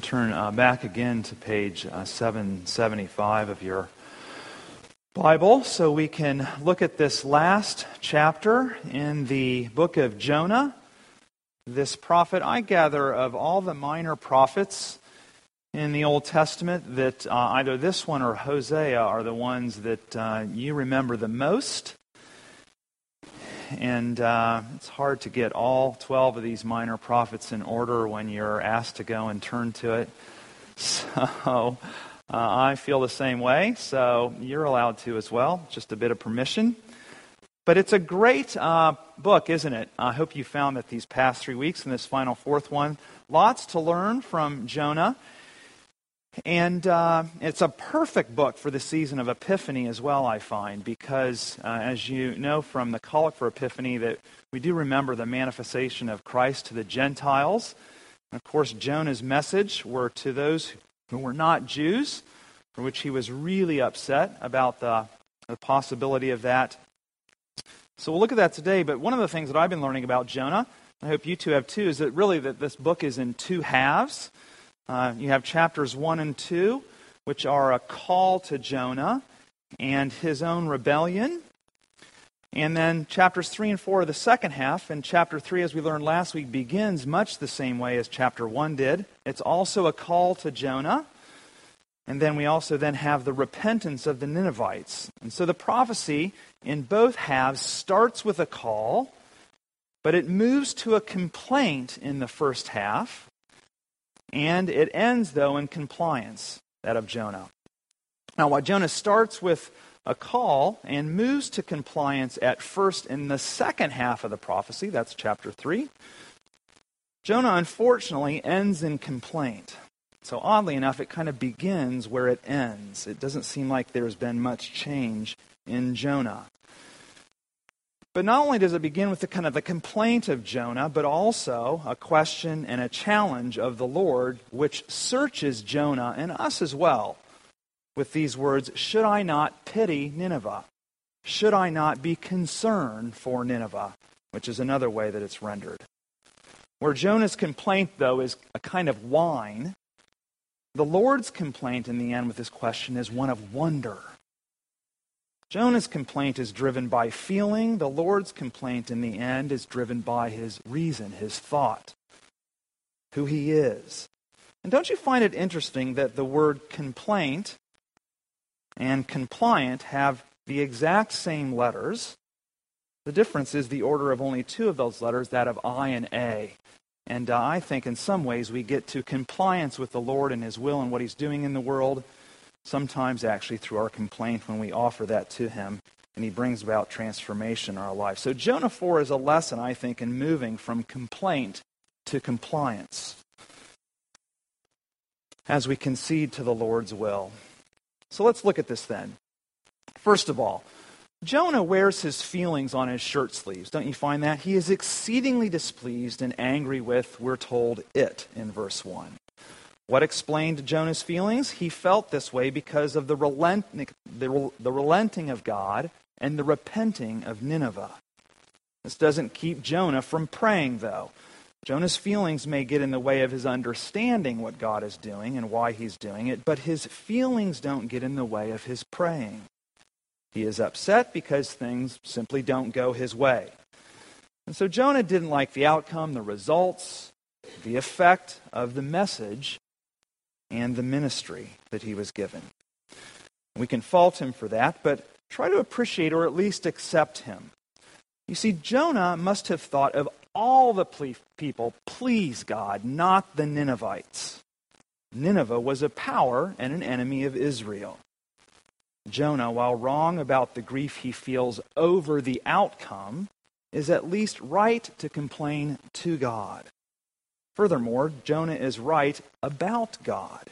Turn uh, back again to page uh, 775 of your Bible so we can look at this last chapter in the book of Jonah. This prophet, I gather, of all the minor prophets in the Old Testament, that uh, either this one or Hosea are the ones that uh, you remember the most and uh, it's hard to get all 12 of these minor prophets in order when you're asked to go and turn to it. So uh, I feel the same way, so you're allowed to as well, just a bit of permission. But it's a great uh, book, isn't it? I hope you found that these past three weeks and this final fourth one. Lots to learn from Jonah. And uh, it's a perfect book for the season of Epiphany as well, I find, because uh, as you know from the Collect for Epiphany, that we do remember the manifestation of Christ to the Gentiles. And of course, Jonah's message were to those who were not Jews, for which he was really upset about the, the possibility of that. So we'll look at that today. But one of the things that I've been learning about Jonah, I hope you two have too, is that really that this book is in two halves. Uh, you have chapters 1 and 2, which are a call to Jonah and his own rebellion. And then chapters 3 and 4 are the second half. And chapter 3, as we learned last week, begins much the same way as chapter 1 did. It's also a call to Jonah. And then we also then have the repentance of the Ninevites. And so the prophecy in both halves starts with a call, but it moves to a complaint in the first half. And it ends, though, in compliance, that of Jonah. Now, while Jonah starts with a call and moves to compliance at first in the second half of the prophecy, that's chapter 3, Jonah unfortunately ends in complaint. So, oddly enough, it kind of begins where it ends. It doesn't seem like there's been much change in Jonah. But not only does it begin with the kind of the complaint of Jonah, but also a question and a challenge of the Lord, which searches Jonah and us as well with these words Should I not pity Nineveh? Should I not be concerned for Nineveh? Which is another way that it's rendered. Where Jonah's complaint, though, is a kind of whine, the Lord's complaint in the end with this question is one of wonder Jonah's complaint is driven by feeling. The Lord's complaint in the end is driven by his reason, his thought, who he is. And don't you find it interesting that the word complaint and compliant have the exact same letters? The difference is the order of only two of those letters, that of I and A. And uh, I think in some ways we get to compliance with the Lord and His will and what He's doing in the world sometimes actually through our complaint when we offer that to Him, and He brings about transformation in our life. So, Jonah 4 is a lesson, I think, in moving from complaint to compliance as we concede to the Lord's will. So, let's look at this then. First of all, Jonah wears his feelings on his shirt sleeves. Don't you find that? He is exceedingly displeased and angry with, we're told, it in verse 1. What explained Jonah's feelings? He felt this way because of the, relent, the, the relenting of God and the repenting of Nineveh. This doesn't keep Jonah from praying, though. Jonah's feelings may get in the way of his understanding what God is doing and why he's doing it, but his feelings don't get in the way of his praying. He is upset because things simply don't go his way. And so Jonah didn't like the outcome, the results, the effect of the message and the ministry that he was given. We can fault him for that, but try to appreciate or at least accept him. You see, Jonah must have thought of all the people, please God, not the Ninevites. Nineveh was a power and an enemy of Israel. Jonah, while wrong about the grief he feels over the outcome, is at least right to complain to God. Furthermore, Jonah is right about God.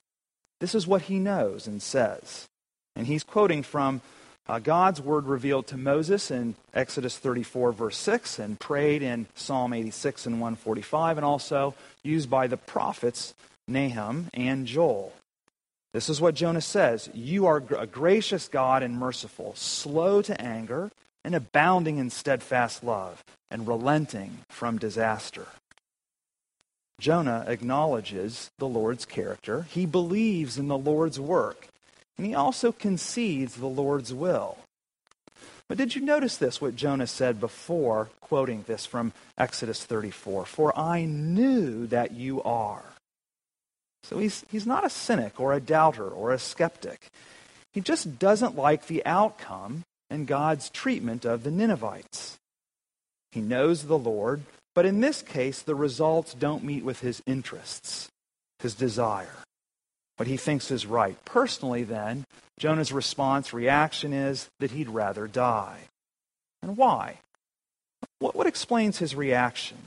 This is what he knows and says. And he's quoting from uh, God's word revealed to Moses in Exodus 34, verse 6, and prayed in Psalm 86 and 145, and also used by the prophets Nahum and Joel. This is what Jonah says You are a gracious God and merciful, slow to anger, and abounding in steadfast love, and relenting from disaster. Jonah acknowledges the Lord's character, he believes in the Lord's work, and he also concedes the Lord's will. But did you notice this, what Jonah said before, quoting this from Exodus 34? For I knew that you are. So he's, he's not a cynic or a doubter or a skeptic. He just doesn't like the outcome and God's treatment of the Ninevites. He knows the Lord, but in this case, the results don't meet with his interests, his desire, what he thinks is right. Personally, then, Jonah's response, reaction is that he'd rather die. And why? What, what explains his reaction?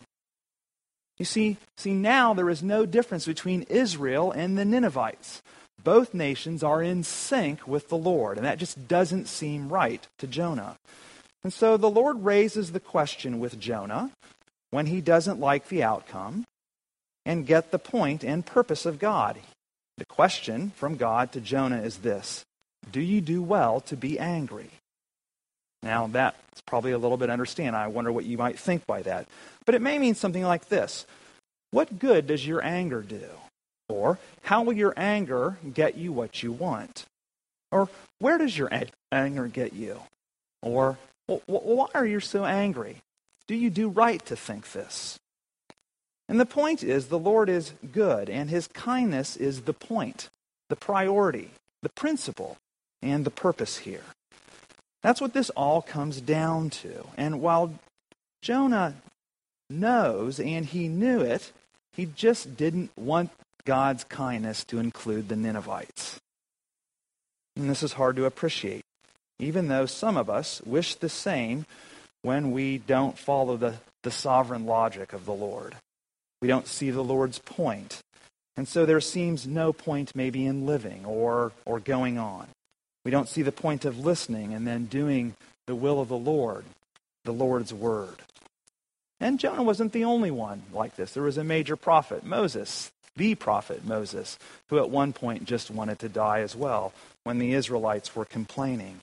You see, see, now there is no difference between Israel and the Ninevites. Both nations are in sync with the Lord, and that just doesn't seem right to Jonah. And so the Lord raises the question with Jonah when he doesn't like the outcome and get the point and purpose of God. The question from God to Jonah is this Do you do well to be angry? Now, that's probably a little bit understand. I wonder what you might think by that. But it may mean something like this What good does your anger do? Or, how will your anger get you what you want? Or, where does your anger get you? Or, why are you so angry? Do you do right to think this? And the point is, the Lord is good, and his kindness is the point, the priority, the principle, and the purpose here. That's what this all comes down to. And while Jonah knows, and he knew it, he just didn't want God's kindness to include the Ninevites. And this is hard to appreciate, even though some of us wish the same when we don't follow the, the sovereign logic of the Lord. We don't see the Lord's point. And so there seems no point maybe in living or, or going on. We don't see the point of listening and then doing the will of the Lord, the Lord's word. And Jonah wasn't the only one like this. There was a major prophet, Moses, the prophet Moses, who at one point just wanted to die as well when the Israelites were complaining.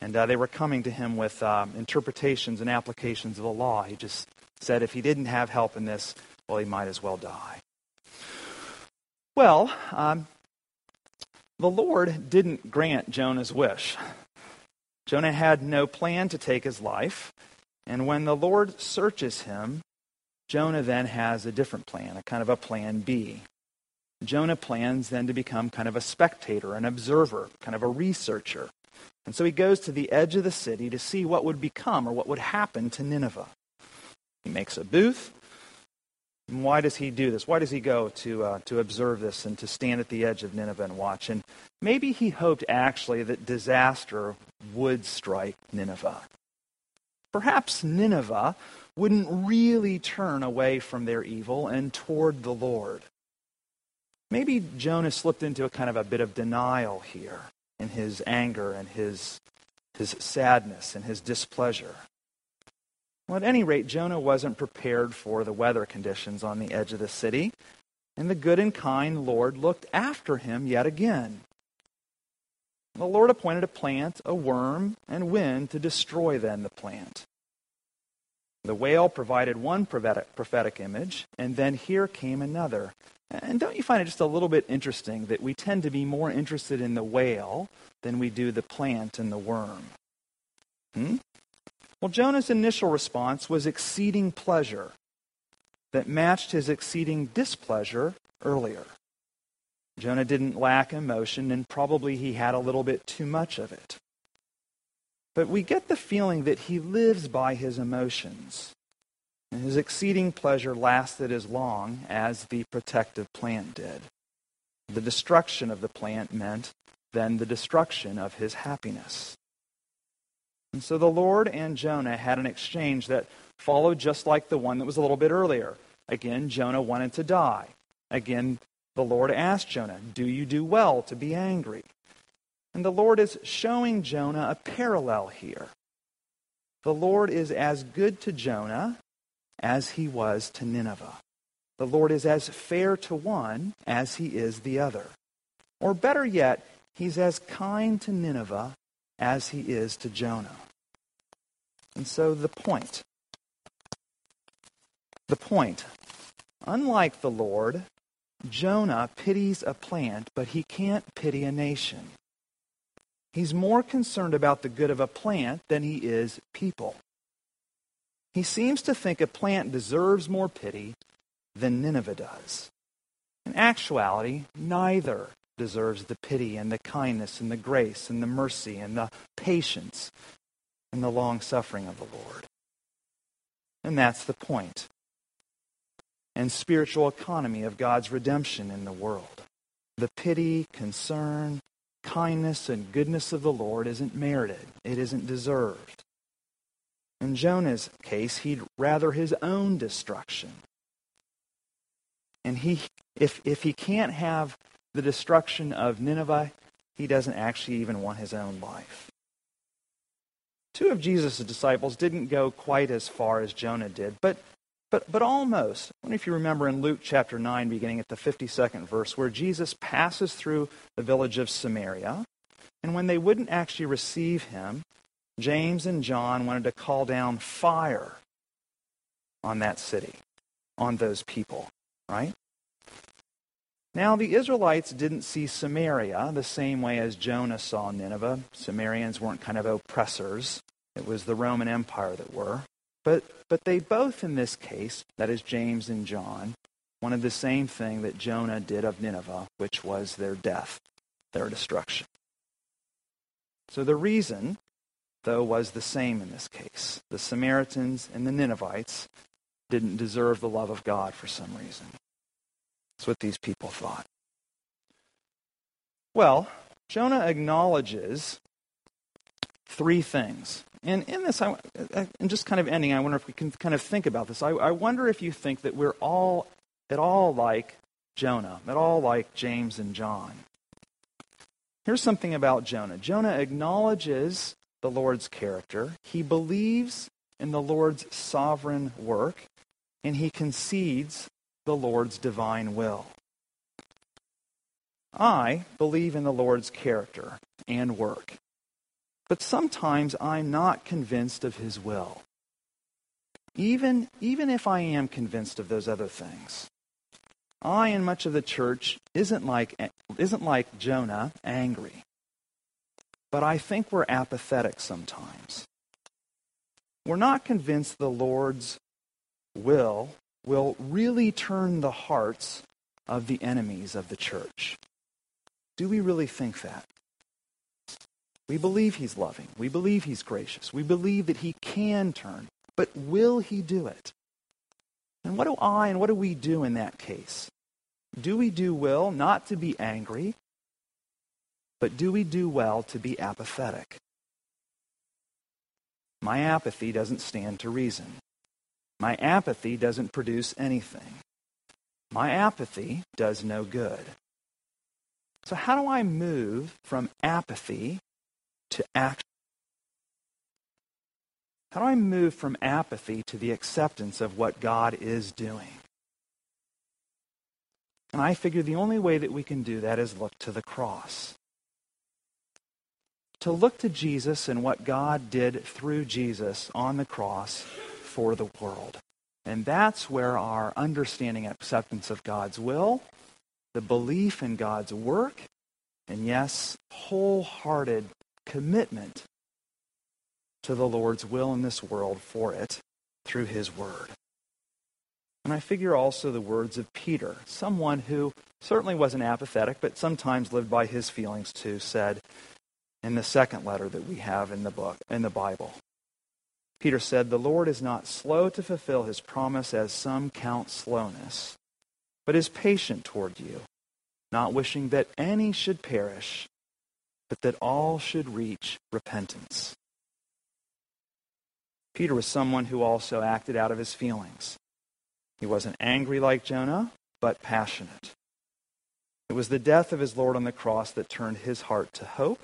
And uh, they were coming to him with um, interpretations and applications of the law. He just said if he didn't have help in this, well, he might as well die. Well, um, the Lord didn't grant Jonah's wish. Jonah had no plan to take his life. And when the Lord searches him, Jonah then has a different plan, a kind of a plan B. Jonah plans then to become kind of a spectator, an observer, kind of a researcher. And so he goes to the edge of the city to see what would become or what would happen to Nineveh. He makes a booth. And why does he do this? Why does he go to, uh, to observe this and to stand at the edge of Nineveh and watch? And maybe he hoped actually that disaster would strike Nineveh. Perhaps Nineveh wouldn't really turn away from their evil and toward the Lord. Maybe Jonah slipped into a kind of a bit of denial here in his anger and his, his sadness and his displeasure. Well, at any rate, Jonah wasn't prepared for the weather conditions on the edge of the city, and the good and kind Lord looked after him yet again. The Lord appointed a plant, a worm, and wind to destroy then the plant. The whale provided one prophetic image, and then here came another. And don't you find it just a little bit interesting that we tend to be more interested in the whale than we do the plant and the worm? Hmm? Well, Jonah's initial response was exceeding pleasure that matched his exceeding displeasure earlier. Jonah didn't lack emotion, and probably he had a little bit too much of it. But we get the feeling that he lives by his emotions. And his exceeding pleasure lasted as long as the protective plant did. The destruction of the plant meant then the destruction of his happiness. And so the Lord and Jonah had an exchange that followed just like the one that was a little bit earlier. Again, Jonah wanted to die. Again, the Lord asked Jonah, Do you do well to be angry? And the Lord is showing Jonah a parallel here. The Lord is as good to Jonah as he was to Nineveh. The Lord is as fair to one as he is the other. Or better yet, he's as kind to Nineveh as he is to Jonah. And so the point, the point unlike the Lord, Jonah pities a plant, but he can't pity a nation. He's more concerned about the good of a plant than he is people. He seems to think a plant deserves more pity than Nineveh does. In actuality, neither deserves the pity and the kindness and the grace and the mercy and the patience and the long suffering of the Lord. And that's the point. And spiritual economy of God's redemption in the world. The pity, concern, kindness, and goodness of the Lord isn't merited, it isn't deserved. In Jonah's case, he'd rather his own destruction. And he, if, if he can't have the destruction of Nineveh, he doesn't actually even want his own life. Two of Jesus' disciples didn't go quite as far as Jonah did, but, but, but almost. I wonder if you remember in Luke chapter 9, beginning at the 52nd verse, where Jesus passes through the village of Samaria, and when they wouldn't actually receive him, James and John wanted to call down fire on that city, on those people, right? Now, the Israelites didn't see Samaria the same way as Jonah saw Nineveh. Samaritans weren't kind of oppressors, it was the Roman Empire that were. But, but they both, in this case, that is James and John, wanted the same thing that Jonah did of Nineveh, which was their death, their destruction. So the reason, though, was the same in this case. The Samaritans and the Ninevites didn't deserve the love of God for some reason. That's what these people thought. Well, Jonah acknowledges three things. And in this, I, and just kind of ending, I wonder if we can kind of think about this. I, I wonder if you think that we're all at all like Jonah, at all like James and John. Here's something about Jonah Jonah acknowledges the Lord's character, he believes in the Lord's sovereign work, and he concedes the Lord's divine will. I believe in the Lord's character and work, but sometimes I'm not convinced of his will. Even, even if I am convinced of those other things, I and much of the church isn't like, isn't like Jonah, angry. But I think we're apathetic sometimes. We're not convinced the Lord's will will really turn the hearts of the enemies of the church. Do we really think that? We believe he's loving. We believe he's gracious. We believe that he can turn. But will he do it? And what do I and what do we do in that case? Do we do well not to be angry, but do we do well to be apathetic? My apathy doesn't stand to reason. My apathy doesn't produce anything. My apathy does no good. So, how do I move from apathy to action? How do I move from apathy to the acceptance of what God is doing? And I figure the only way that we can do that is look to the cross. To look to Jesus and what God did through Jesus on the cross for the world. And that's where our understanding and acceptance of God's will, the belief in God's work, and yes, wholehearted commitment to the Lord's will in this world for it through his word. And I figure also the words of Peter, someone who certainly wasn't apathetic, but sometimes lived by his feelings too, said in the second letter that we have in the book, in the Bible. Peter said, The Lord is not slow to fulfill his promise, as some count slowness, but is patient toward you, not wishing that any should perish, but that all should reach repentance. Peter was someone who also acted out of his feelings. He wasn't angry like Jonah, but passionate. It was the death of his Lord on the cross that turned his heart to hope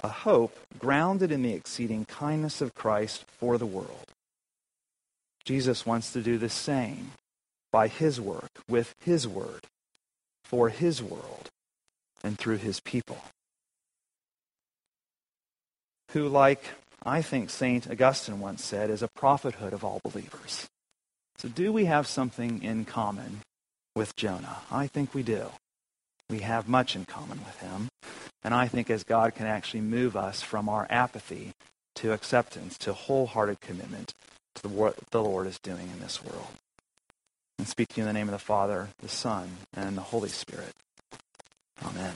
a hope grounded in the exceeding kindness of Christ for the world. Jesus wants to do the same by his work, with his word, for his world, and through his people. Who, like I think St. Augustine once said, is a prophethood of all believers. So, do we have something in common with Jonah? I think we do. We have much in common with him. And I think as God can actually move us from our apathy to acceptance, to wholehearted commitment to what the Lord is doing in this world. And speak to you in the name of the Father, the Son, and the Holy Spirit. Amen.